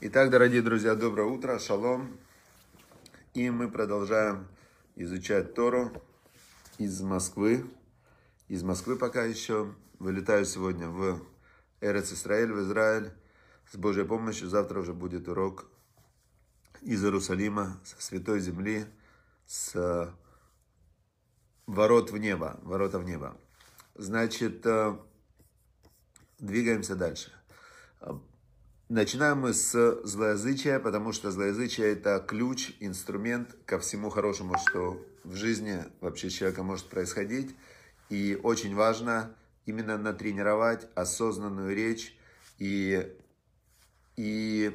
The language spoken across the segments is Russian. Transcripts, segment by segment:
Итак, дорогие друзья, доброе утро, шалом. И мы продолжаем изучать Тору из Москвы. Из Москвы пока еще. Вылетаю сегодня в Эрец Исраэль, в Израиль. С Божьей помощью завтра уже будет урок из Иерусалима, со Святой Земли, с ворот в небо, ворота в небо. Значит, э, двигаемся дальше. Начинаем мы с злоязычия, потому что злоязычие это ключ, инструмент ко всему хорошему, что в жизни вообще человека может происходить. И очень важно именно натренировать осознанную речь и, и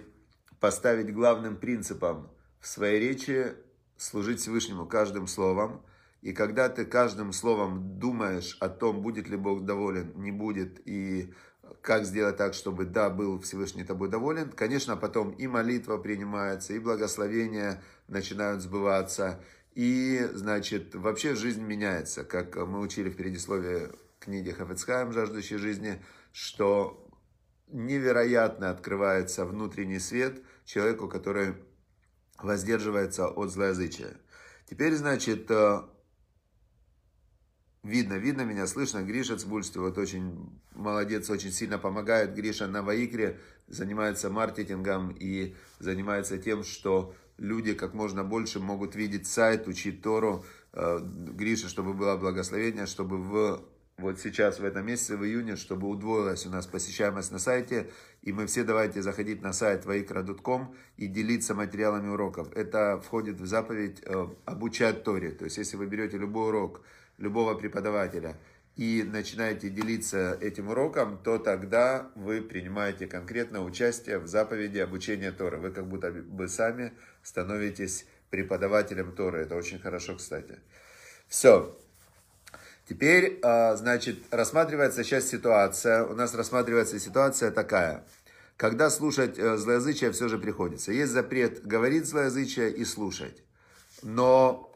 поставить главным принципом в своей речи служить Всевышнему каждым словом. И когда ты каждым словом думаешь о том, будет ли Бог доволен, не будет, и как сделать так, чтобы, да, был Всевышний тобой доволен. Конечно, потом и молитва принимается, и благословения начинают сбываться, и, значит, вообще жизнь меняется, как мы учили в предисловии книги Хафецхайм «Жаждущей жизни», что невероятно открывается внутренний свет человеку, который воздерживается от злоязычия. Теперь, значит, Видно, видно меня, слышно. Гриша Цбульство, вот очень молодец, очень сильно помогает. Гриша на Ваикре занимается маркетингом и занимается тем, что люди как можно больше могут видеть сайт, учить Тору. Э, Гриша, чтобы было благословение, чтобы в вот сейчас, в этом месяце, в июне, чтобы удвоилась у нас посещаемость на сайте. И мы все давайте заходить на сайт vaikra.com и делиться материалами уроков. Это входит в заповедь э, обучать Торе. То есть, если вы берете любой урок, любого преподавателя и начинаете делиться этим уроком, то тогда вы принимаете конкретное участие в заповеди обучения Тора. Вы как будто бы сами становитесь преподавателем Торы. Это очень хорошо, кстати. Все. Теперь, а, значит, рассматривается сейчас ситуация. У нас рассматривается ситуация такая. Когда слушать э, злоязычие все же приходится. Есть запрет говорить злоязычие и слушать. Но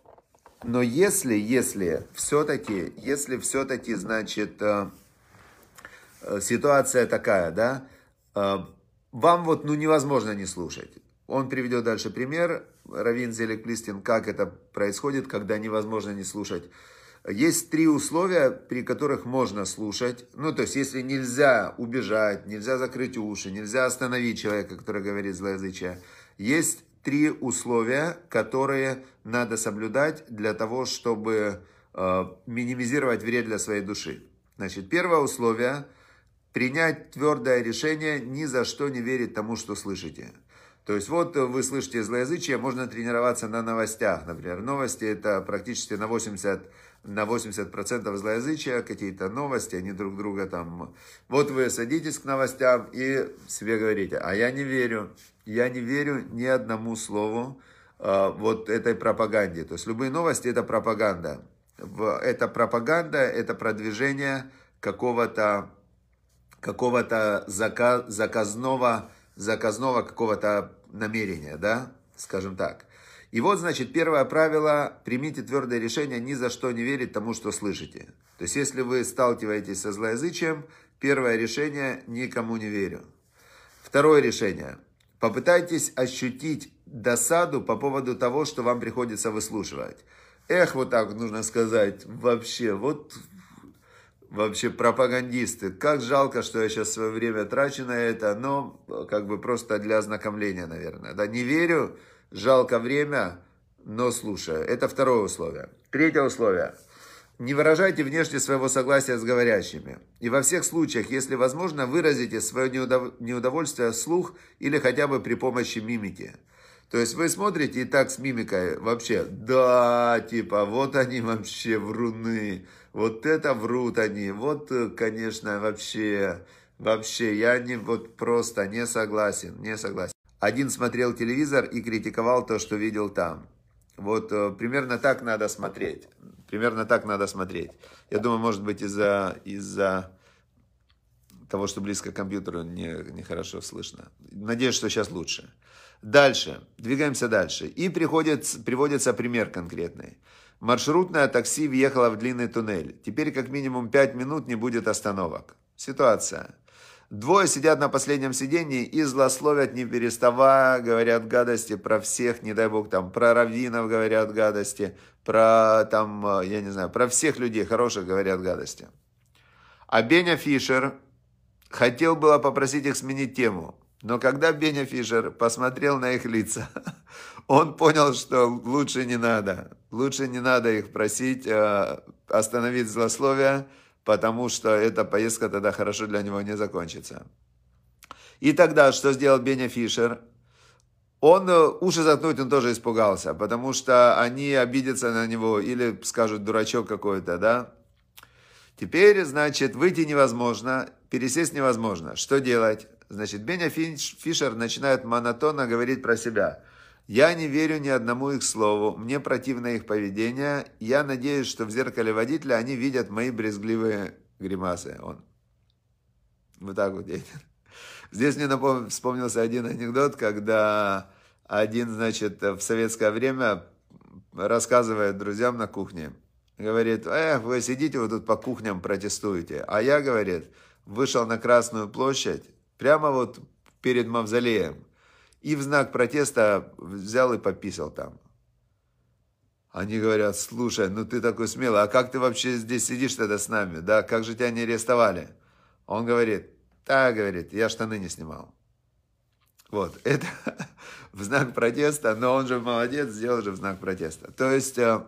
но если, если все-таки, если все-таки, значит, э, э, ситуация такая, да, э, вам вот, ну, невозможно не слушать. Он приведет дальше пример, Равин Зелик Плистин, как это происходит, когда невозможно не слушать. Есть три условия, при которых можно слушать. Ну, то есть, если нельзя убежать, нельзя закрыть уши, нельзя остановить человека, который говорит злоязычие. Есть три условия, которые надо соблюдать для того, чтобы э, минимизировать вред для своей души. Значит, первое условие – принять твердое решение ни за что не верить тому, что слышите. То есть вот вы слышите злоязычие, можно тренироваться на новостях. Например, новости это практически на 80 на 80% злоязычия, какие-то новости, они друг друга там... Вот вы садитесь к новостям и себе говорите, а я не верю, я не верю ни одному слову э, вот этой пропаганде. То есть любые новости это пропаганда. Это пропаганда, это продвижение какого-то какого-то заказ, заказного, заказного какого-то намерения, да, скажем так. И вот, значит, первое правило, примите твердое решение ни за что не верить тому, что слышите. То есть, если вы сталкиваетесь со злоязычием, первое решение, никому не верю. Второе решение, Попытайтесь ощутить досаду по поводу того, что вам приходится выслушивать. Эх, вот так нужно сказать, вообще, вот вообще пропагандисты. Как жалко, что я сейчас свое время трачу на это, но как бы просто для ознакомления, наверное. Да, не верю, жалко время, но слушаю. Это второе условие. Третье условие – не выражайте внешне своего согласия с говорящими. И во всех случаях, если возможно, выразите свое неудовольствие вслух или хотя бы при помощи мимики. То есть вы смотрите и так с мимикой вообще, да, типа, вот они вообще вруны, вот это врут они, вот, конечно, вообще, вообще, я не, вот просто не согласен, не согласен. Один смотрел телевизор и критиковал то, что видел там. Вот э, примерно так надо смотреть. Примерно так надо смотреть. Я думаю, может быть, из-за из того, что близко к компьютеру, нехорошо не, хорошо слышно. Надеюсь, что сейчас лучше. Дальше. Двигаемся дальше. И приходит, приводится пример конкретный. Маршрутное такси въехало в длинный туннель. Теперь как минимум 5 минут не будет остановок. Ситуация. Двое сидят на последнем сидении и злословят, не переставая, говорят гадости про всех, не дай бог, там, про раввинов говорят гадости, про, там, э, я не знаю, про всех людей хороших говорят гадости. А Беня Фишер хотел было попросить их сменить тему, но когда Беня Фишер посмотрел на их лица, он понял, что лучше не надо. Лучше не надо их просить э, остановить злословие, потому что эта поездка тогда хорошо для него не закончится. И тогда что сделал Беня Фишер? Он э, уши заткнуть он тоже испугался, потому что они обидятся на него или скажут дурачок какой-то, да? Теперь, значит, выйти невозможно, пересесть невозможно. Что делать? Значит, Беня Фишер начинает монотонно говорить про себя. Я не верю ни одному их слову, мне противно их поведение. Я надеюсь, что в зеркале водителя они видят мои брезгливые гримасы. Он вот так вот едет. Здесь мне напом... вспомнился один анекдот, когда один, значит, в советское время рассказывает друзьям на кухне. Говорит, эх, вы сидите вот тут по кухням протестуете. А я, говорит, вышел на Красную площадь, прямо вот перед мавзолеем, и в знак протеста взял и пописал там. Они говорят, слушай, ну ты такой смелый, а как ты вообще здесь сидишь тогда с нами, да, как же тебя не арестовали? Он говорит, да, говорит, я штаны не снимал. Вот, это в знак протеста, но он же молодец, сделал же в знак протеста. То есть, э,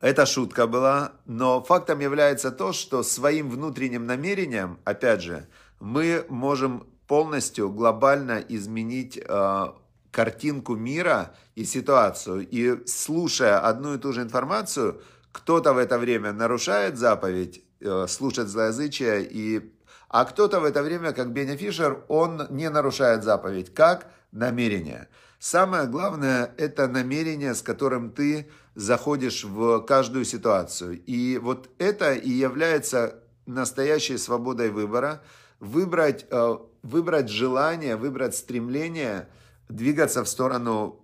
это шутка была, но фактом является то, что своим внутренним намерением, опять же, мы можем полностью глобально изменить э, картинку мира и ситуацию. И слушая одну и ту же информацию, кто-то в это время нарушает заповедь, э, слушает злоязычие, и... а кто-то в это время, как Беня Фишер, он не нарушает заповедь. Как? Намерение. Самое главное – это намерение, с которым ты заходишь в каждую ситуацию. И вот это и является настоящей свободой выбора. Выбрать э, выбрать желание, выбрать стремление двигаться в сторону,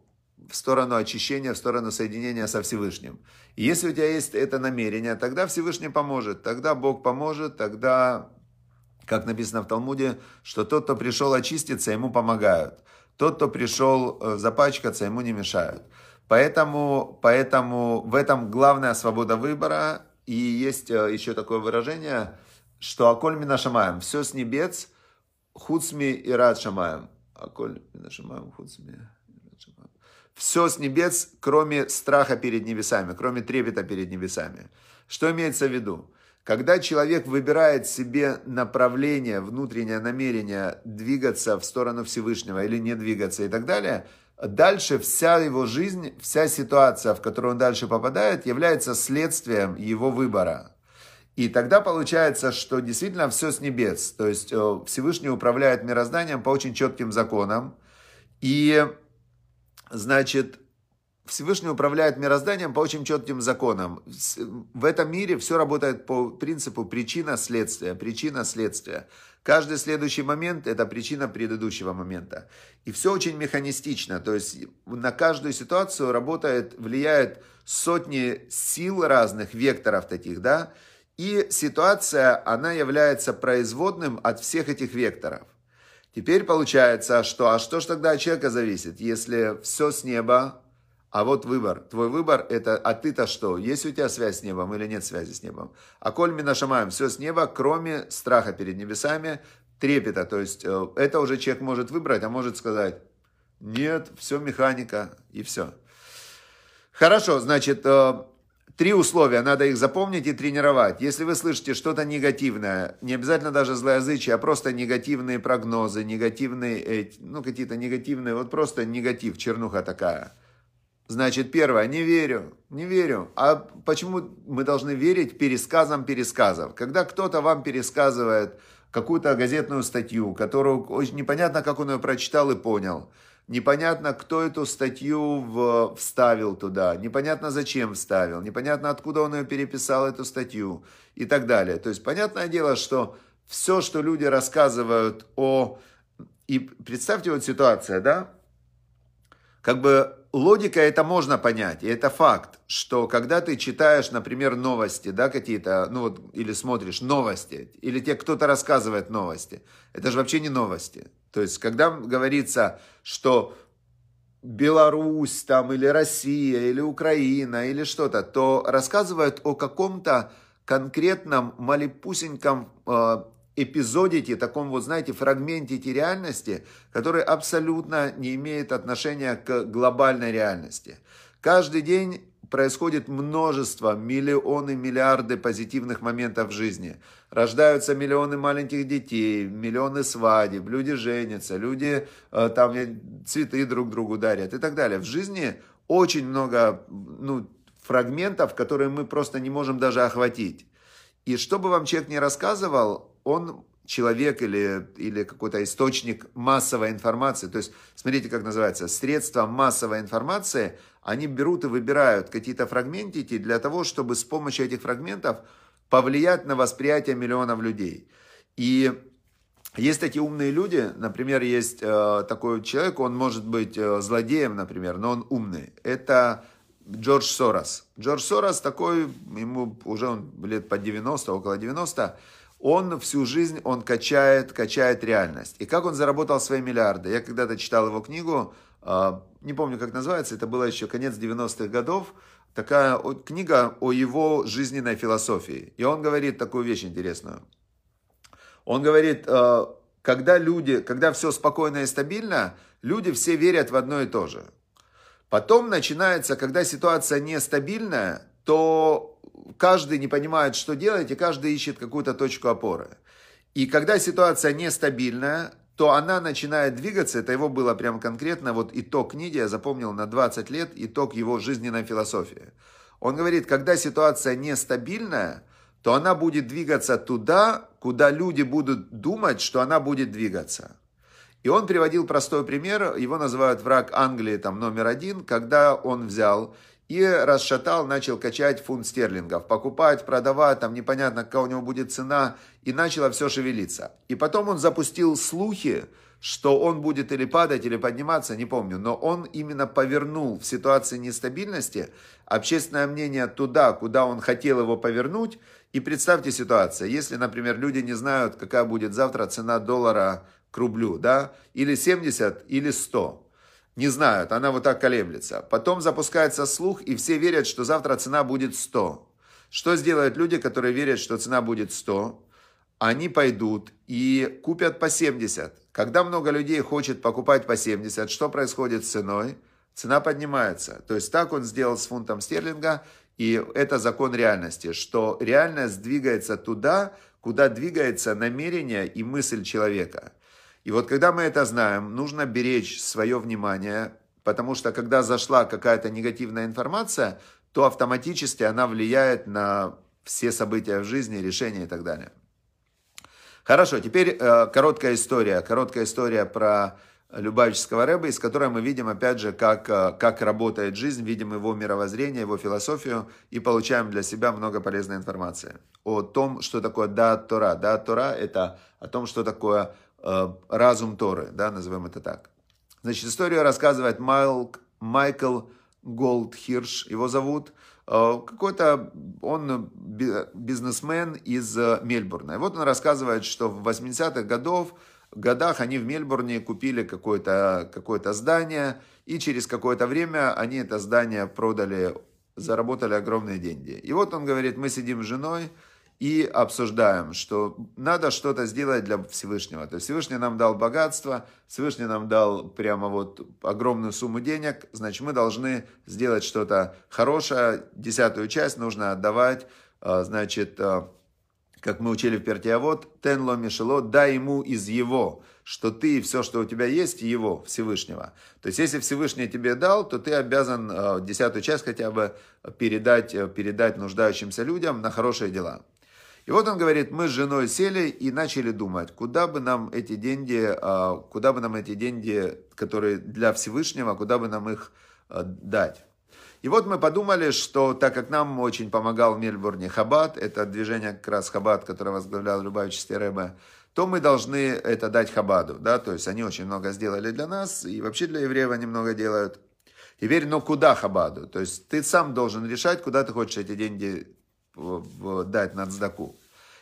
в сторону очищения, в сторону соединения со Всевышним. И если у тебя есть это намерение, тогда Всевышний поможет, тогда Бог поможет, тогда, как написано в Талмуде, что тот, кто пришел очиститься, ему помогают. Тот, кто пришел э, запачкаться, ему не мешают. Поэтому, поэтому в этом главная свобода выбора. И есть э, еще такое выражение, что «Аколь минашамаем» – «все с небес», Хуцми и Рад Шамаем. Аколь Шамаем Хуцми. Все с небес, кроме страха перед небесами, кроме трепета перед небесами. Что имеется в виду? Когда человек выбирает себе направление, внутреннее намерение двигаться в сторону Всевышнего или не двигаться и так далее, дальше вся его жизнь, вся ситуация, в которую он дальше попадает, является следствием его выбора. И тогда получается, что действительно все с небес. То есть э, Всевышний управляет мирозданием по очень четким законам. И, значит, Всевышний управляет мирозданием по очень четким законам. В этом мире все работает по принципу причина-следствия, причина-следствия. Каждый следующий момент – это причина предыдущего момента. И все очень механистично, то есть на каждую ситуацию работает, влияет сотни сил разных, векторов таких, да, и ситуация, она является производным от всех этих векторов. Теперь получается, что, а что ж тогда от человека зависит, если все с неба, а вот выбор. Твой выбор это, а ты-то что? Есть у тебя связь с небом или нет связи с небом? А коль мы нажимаем все с неба, кроме страха перед небесами, трепета. То есть э, это уже человек может выбрать, а может сказать, нет, все механика и все. Хорошо, значит, э, Три условия, надо их запомнить и тренировать. Если вы слышите что-то негативное, не обязательно даже злоязычие, а просто негативные прогнозы, негативные, ну какие-то негативные, вот просто негатив, чернуха такая. Значит, первое, не верю, не верю. А почему мы должны верить пересказам пересказов? Когда кто-то вам пересказывает какую-то газетную статью, которую очень непонятно, как он ее прочитал и понял – Непонятно, кто эту статью в, вставил туда, непонятно, зачем вставил, непонятно, откуда он ее переписал, эту статью и так далее. То есть, понятное дело, что все, что люди рассказывают о... И представьте вот ситуация, да? как бы логика это можно понять, и это факт, что когда ты читаешь, например, новости, да, какие-то, ну вот, или смотришь новости, или тебе кто-то рассказывает новости, это же вообще не новости. То есть, когда говорится, что Беларусь там, или Россия, или Украина, или что-то, то рассказывают о каком-то конкретном малепусеньком э, эпизодите, таком вот, знаете, фрагментите реальности, который абсолютно не имеет отношения к глобальной реальности. Каждый день происходит множество, миллионы, миллиарды позитивных моментов в жизни. Рождаются миллионы маленьких детей, миллионы свадеб, люди женятся, люди э, там цветы друг другу дарят и так далее. В жизни очень много ну, фрагментов, которые мы просто не можем даже охватить. И что бы вам человек не рассказывал, он человек или, или какой-то источник массовой информации. То есть, смотрите, как называется, средства массовой информации, они берут и выбирают какие-то фрагментики для того, чтобы с помощью этих фрагментов повлиять на восприятие миллионов людей. И есть такие умные люди, например, есть э, такой человек, он может быть э, злодеем, например, но он умный. Это Джордж Сорос. Джордж Сорос такой, ему уже он лет по 90, около 90, он всю жизнь, он качает, качает реальность. И как он заработал свои миллиарды? Я когда-то читал его книгу, а, не помню, как называется, это было еще конец 90-х годов, такая книга о его жизненной философии. И он говорит такую вещь интересную. Он говорит, а, когда люди, когда все спокойно и стабильно, люди все верят в одно и то же. Потом начинается, когда ситуация нестабильная, то каждый не понимает, что делать, и каждый ищет какую-то точку опоры. И когда ситуация нестабильная, то она начинает двигаться, это его было прям конкретно, вот итог книги, я запомнил на 20 лет, итог его жизненной философии. Он говорит, когда ситуация нестабильная, то она будет двигаться туда, куда люди будут думать, что она будет двигаться. И он приводил простой пример, его называют враг Англии там номер один, когда он взял и расшатал, начал качать фунт стерлингов, покупать, продавать, там непонятно, какая у него будет цена, и начало все шевелиться. И потом он запустил слухи, что он будет или падать, или подниматься, не помню, но он именно повернул в ситуации нестабильности общественное мнение туда, куда он хотел его повернуть. И представьте ситуацию, если, например, люди не знают, какая будет завтра цена доллара к рублю, да, или 70, или 100, не знают, она вот так колеблется. Потом запускается слух, и все верят, что завтра цена будет 100. Что сделают люди, которые верят, что цена будет 100? Они пойдут и купят по 70. Когда много людей хочет покупать по 70, что происходит с ценой? Цена поднимается. То есть так он сделал с фунтом стерлинга, и это закон реальности, что реальность двигается туда, куда двигается намерение и мысль человека. И вот когда мы это знаем, нужно беречь свое внимание, потому что когда зашла какая-то негативная информация, то автоматически она влияет на все события в жизни, решения и так далее. Хорошо, теперь э, короткая история. Короткая история про Любавического Рэба, из которой мы видим, опять же, как, э, как работает жизнь, видим его мировоззрение, его философию и получаем для себя много полезной информации о том, что такое Даат Тора. Даат Тора – это о том, что такое разум Торы, да, назовем это так. Значит, историю рассказывает Майл, Майкл Голдхирш, его зовут. Э, какой-то он бизнесмен из э, Мельбурна. И вот он рассказывает, что в 80-х годов, годах они в Мельбурне купили какое-то какое здание, и через какое-то время они это здание продали, заработали огромные деньги. И вот он говорит, мы сидим с женой, и обсуждаем, что надо что-то сделать для Всевышнего. То есть Всевышний нам дал богатство, Всевышний нам дал прямо вот огромную сумму денег, значит мы должны сделать что-то хорошее, десятую часть нужно отдавать, а, значит, а, как мы учили в Пертиавод, тенло мишело, дай ему из его, что ты и все, что у тебя есть, его, Всевышнего. То есть, если Всевышний тебе дал, то ты обязан а, десятую часть хотя бы передать, передать нуждающимся людям на хорошие дела. И вот он говорит, мы с женой сели и начали думать, куда бы нам эти деньги, а, куда бы нам эти деньги, которые для Всевышнего, куда бы нам их а, дать. И вот мы подумали, что так как нам очень помогал в Мельбурне Хаббат, это движение как раз Хаббат, которое возглавлял Любавич Стереба, то мы должны это дать Хабаду, да, то есть они очень много сделали для нас, и вообще для евреев они много делают. Теперь, но куда Хабаду? То есть ты сам должен решать, куда ты хочешь эти деньги дать на цдаку.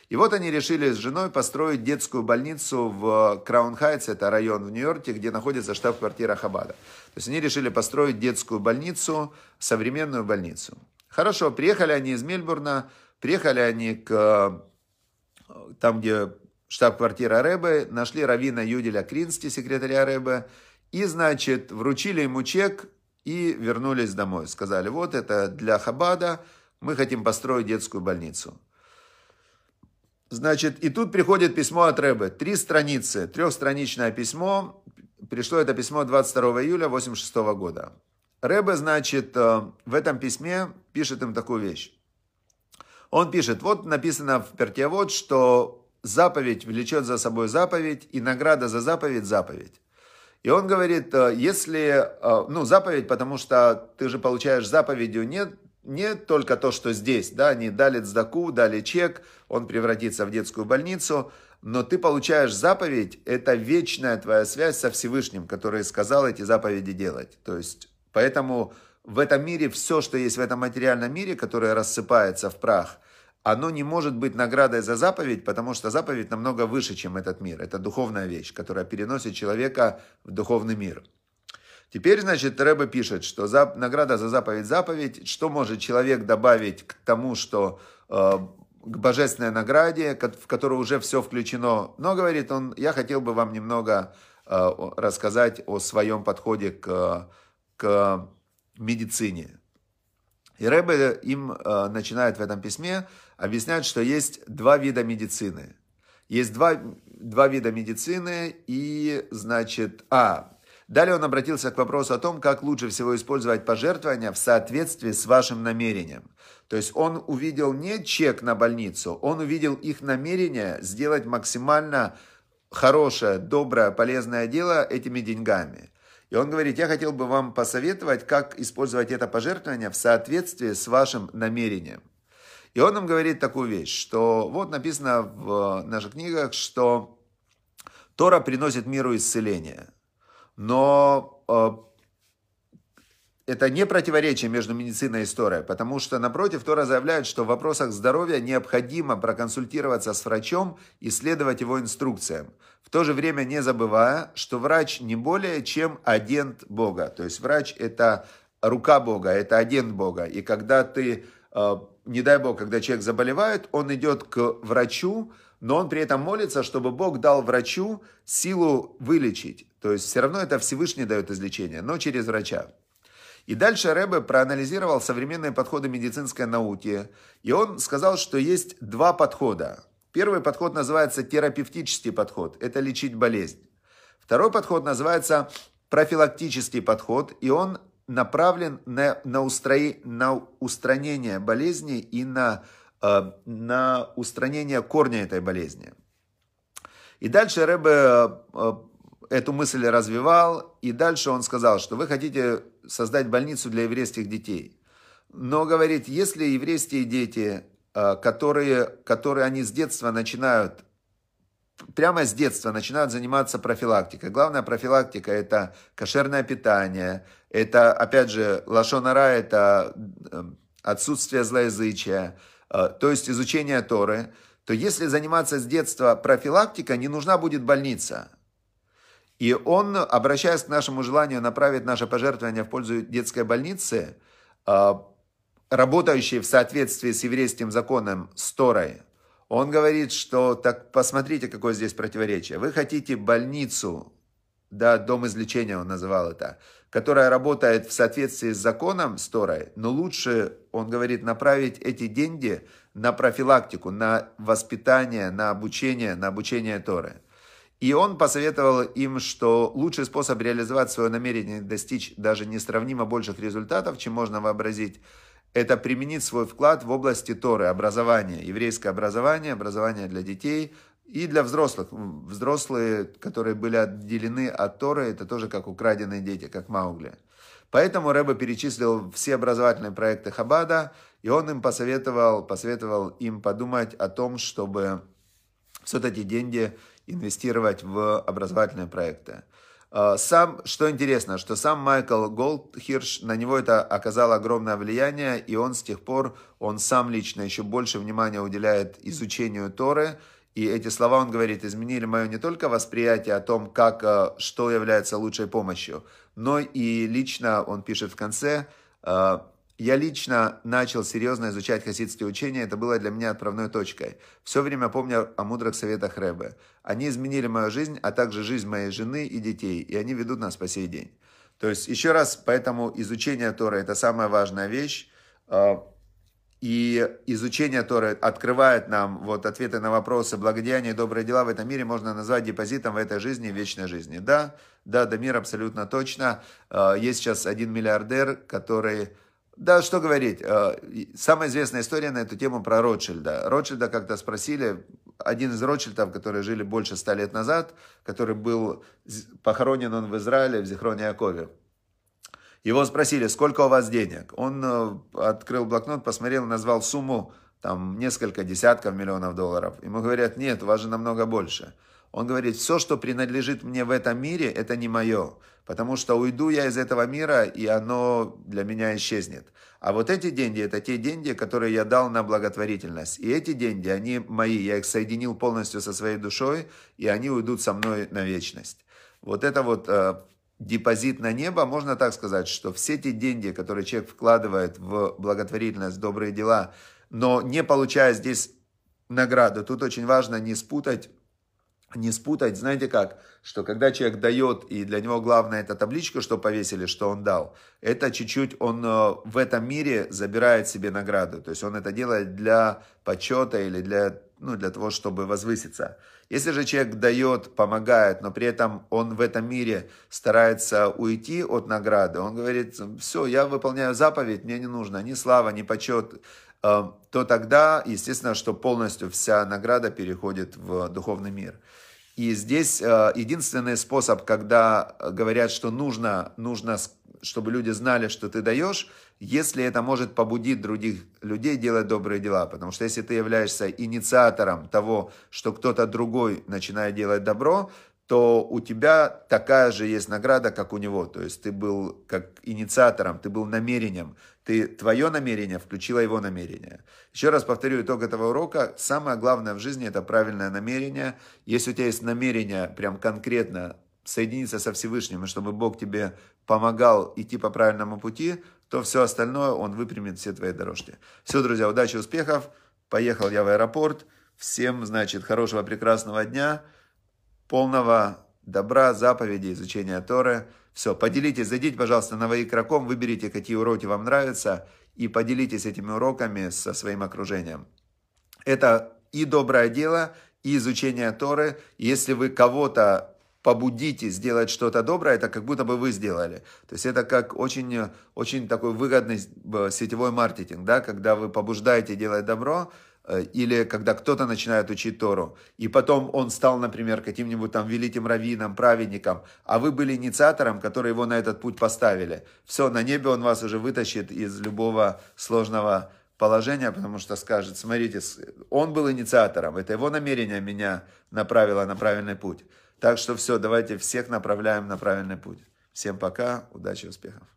И вот они решили с женой построить детскую больницу в Краун-Хайтс, это район в Нью-Йорке, где находится штаб-квартира Хабада. То есть они решили построить детскую больницу, современную больницу. Хорошо, приехали они из Мельбурна, приехали они к там, где штаб-квартира Рэбе, нашли Равина Юделя Кринсти, секретаря Рэбе, и, значит, вручили ему чек и вернулись домой. Сказали, вот это для Хабада, мы хотим построить детскую больницу. Значит, и тут приходит письмо от Рэбе. Три страницы, трехстраничное письмо. Пришло это письмо 22 июля 86 года. Рэбе, значит, э, в этом письме пишет им такую вещь. Он пишет, вот написано в Пертиавод, что заповедь влечет за собой заповедь, и награда за заповедь – заповедь. И он говорит, э, если, э, ну, заповедь, потому что ты же получаешь заповедью нет не только то, что здесь, да, они дали цдаку, дали чек, он превратится в детскую больницу, но ты получаешь заповедь, это вечная твоя связь со Всевышним, который сказал эти заповеди делать. То есть, поэтому в этом мире все, что есть в этом материальном мире, которое рассыпается в прах, оно не может быть наградой за заповедь, потому что заповедь намного выше, чем этот мир. Это духовная вещь, которая переносит человека в духовный мир. Теперь, значит, Рэба пишет, что за, награда за заповедь заповедь, что может человек добавить к тому, что э, к божественной награде, в которую уже все включено. Но, говорит он, я хотел бы вам немного э, рассказать о своем подходе к, к медицине. И Рэбе им э, начинает в этом письме объяснять, что есть два вида медицины. Есть два, два вида медицины и, значит, а, Далее он обратился к вопросу о том, как лучше всего использовать пожертвования в соответствии с вашим намерением. То есть он увидел не чек на больницу, он увидел их намерение сделать максимально хорошее, доброе, полезное дело этими деньгами. И он говорит, я хотел бы вам посоветовать, как использовать это пожертвование в соответствии с вашим намерением. И он нам говорит такую вещь, что вот написано в наших книгах, что Тора приносит миру исцеление – но э, это не противоречие между медициной и историей, потому что, напротив, Тора заявляет, что в вопросах здоровья необходимо проконсультироваться с врачом и следовать его инструкциям. В то же время не забывая, что врач не более чем агент Бога. То есть врач – это рука Бога, это агент Бога. И когда ты, э, не дай Бог, когда человек заболевает, он идет к врачу, но он при этом молится, чтобы Бог дал врачу силу вылечить. То есть все равно это Всевышний дает излечение, но через врача. И дальше Рэбе проанализировал современные подходы медицинской науки, и он сказал, что есть два подхода. Первый подход называется терапевтический подход, это лечить болезнь. Второй подход называется профилактический подход, и он направлен на, на, устрои, на устранение болезни и на на устранение корня этой болезни. И дальше Рэбе э, эту мысль развивал, и дальше он сказал, что вы хотите создать больницу для еврейских детей. Но, говорит, если еврейские дети, э, которые, которые они с детства начинают, прямо с детства начинают заниматься профилактикой. Главная профилактика – это кошерное питание, это, опять же, лошонара – это отсутствие злоязычия, Э, то есть изучение Торы, то если заниматься с детства профилактика, не нужна будет больница. И он, обращаясь к нашему желанию направить наше пожертвование в пользу детской больницы, э, работающей в соответствии с еврейским законом, с Торой, он говорит, что так посмотрите, какое здесь противоречие. Вы хотите больницу, да, дом излечения он называл это, которая работает в соответствии с законом, с Торой, но лучше, он говорит, направить эти деньги на профилактику, на воспитание, на обучение, на обучение Торы. И он посоветовал им, что лучший способ реализовать свое намерение достичь даже несравнимо больших результатов, чем можно вообразить, это применить свой вклад в области Торы, образования, еврейское образование, образование для детей – и для взрослых. Взрослые, которые были отделены от Торы, это тоже как украденные дети, как Маугли. Поэтому Рэба перечислил все образовательные проекты Хабада, и он им посоветовал, посоветовал им подумать о том, чтобы все эти деньги инвестировать в образовательные проекты. Э, сам, что интересно, что сам Майкл Голдхирш, на него это оказало огромное влияние, и он с тех пор, он сам лично еще больше внимания уделяет изучению Торы, и эти слова, он говорит, изменили мое не только восприятие о том, как, э, что является лучшей помощью, но и лично, он пишет в конце, э, я лично начал серьезно изучать хасидские учения, это было для меня отправной точкой. Все время помню о мудрых советах Рэбе. Они изменили мою жизнь, а также жизнь моей жены и детей, и они ведут нас по сей день. То есть, еще раз, поэтому изучение Торы – это самая важная вещь. И изучение Торы открывает нам вот ответы на вопросы, благодеяния и добрые дела в этом мире можно назвать депозитом в этой жизни и вечной жизни. Да, да, Дамир абсолютно точно. А, есть сейчас один миллиардер, который да, что говорить. Э, самая известная история на эту тему про Ротшильда. Ротшильда как-то спросили, один из Ротшильдов, которые жили больше ста лет назад, который был похоронен он в Израиле, в Зихроне Якове. Его спросили, сколько у вас денег? Он э, открыл блокнот, посмотрел, назвал сумму, там, несколько десятков миллионов долларов. Ему говорят, нет, у вас же намного больше. Он говорит, все, что принадлежит мне в этом мире, это не мое, потому что уйду я из этого мира, и оно для меня исчезнет. А вот эти деньги, это те деньги, которые я дал на благотворительность. И эти деньги, они мои, я их соединил полностью со своей душой, и они уйдут со мной на вечность. Вот это вот э, депозит на небо, можно так сказать, что все те деньги, которые человек вкладывает в благотворительность, добрые дела, но не получая здесь награду, тут очень важно не спутать не спутать, знаете как, что когда человек дает, и для него главное это табличка, что повесили, что он дал, это чуть-чуть он э, в этом мире забирает себе награду. То есть он это делает для почета или для, ну, для того, чтобы возвыситься. Если же человек дает, помогает, но при этом он в этом мире старается уйти от награды, он говорит, все, я выполняю заповедь, мне не нужно ни слава, ни почет, э, то тогда, естественно, что полностью вся награда переходит в духовный мир. И здесь э, единственный способ, когда говорят, что нужно, нужно, чтобы люди знали, что ты даешь, если это может побудить других людей делать добрые дела. Потому что если ты являешься инициатором того, что кто-то другой начинает делать добро, то у тебя такая же есть награда, как у него. То есть ты был как инициатором, ты был намерением. Ты, твое намерение включило его намерение. Еще раз повторю итог этого урока. Самое главное в жизни это правильное намерение. Если у тебя есть намерение прям конкретно соединиться со Всевышним, и чтобы Бог тебе помогал идти по правильному пути, то все остальное Он выпрямит все твои дорожки. Все, друзья, удачи, успехов. Поехал я в аэропорт. Всем, значит, хорошего, прекрасного дня полного добра, заповеди, изучения Торы. Все, поделитесь, зайдите, пожалуйста, на Ваикраком, выберите, какие уроки вам нравятся, и поделитесь этими уроками со своим окружением. Это и доброе дело, и изучение Торы. Если вы кого-то побудите сделать что-то доброе, это как будто бы вы сделали. То есть это как очень, очень такой выгодный э, сетевой маркетинг, да, когда вы побуждаете делать добро, Э, или когда кто-то начинает учить Тору, и потом он стал, например, каким-нибудь там великим раввином, праведником, а вы были инициатором, который его на этот путь поставили. Все, на небе он вас уже вытащит из любого сложного положения, потому что скажет, смотрите, он был инициатором, это его намерение меня направило на правильный путь. Так что все, давайте всех направляем на правильный путь. Всем пока, удачи, успехов.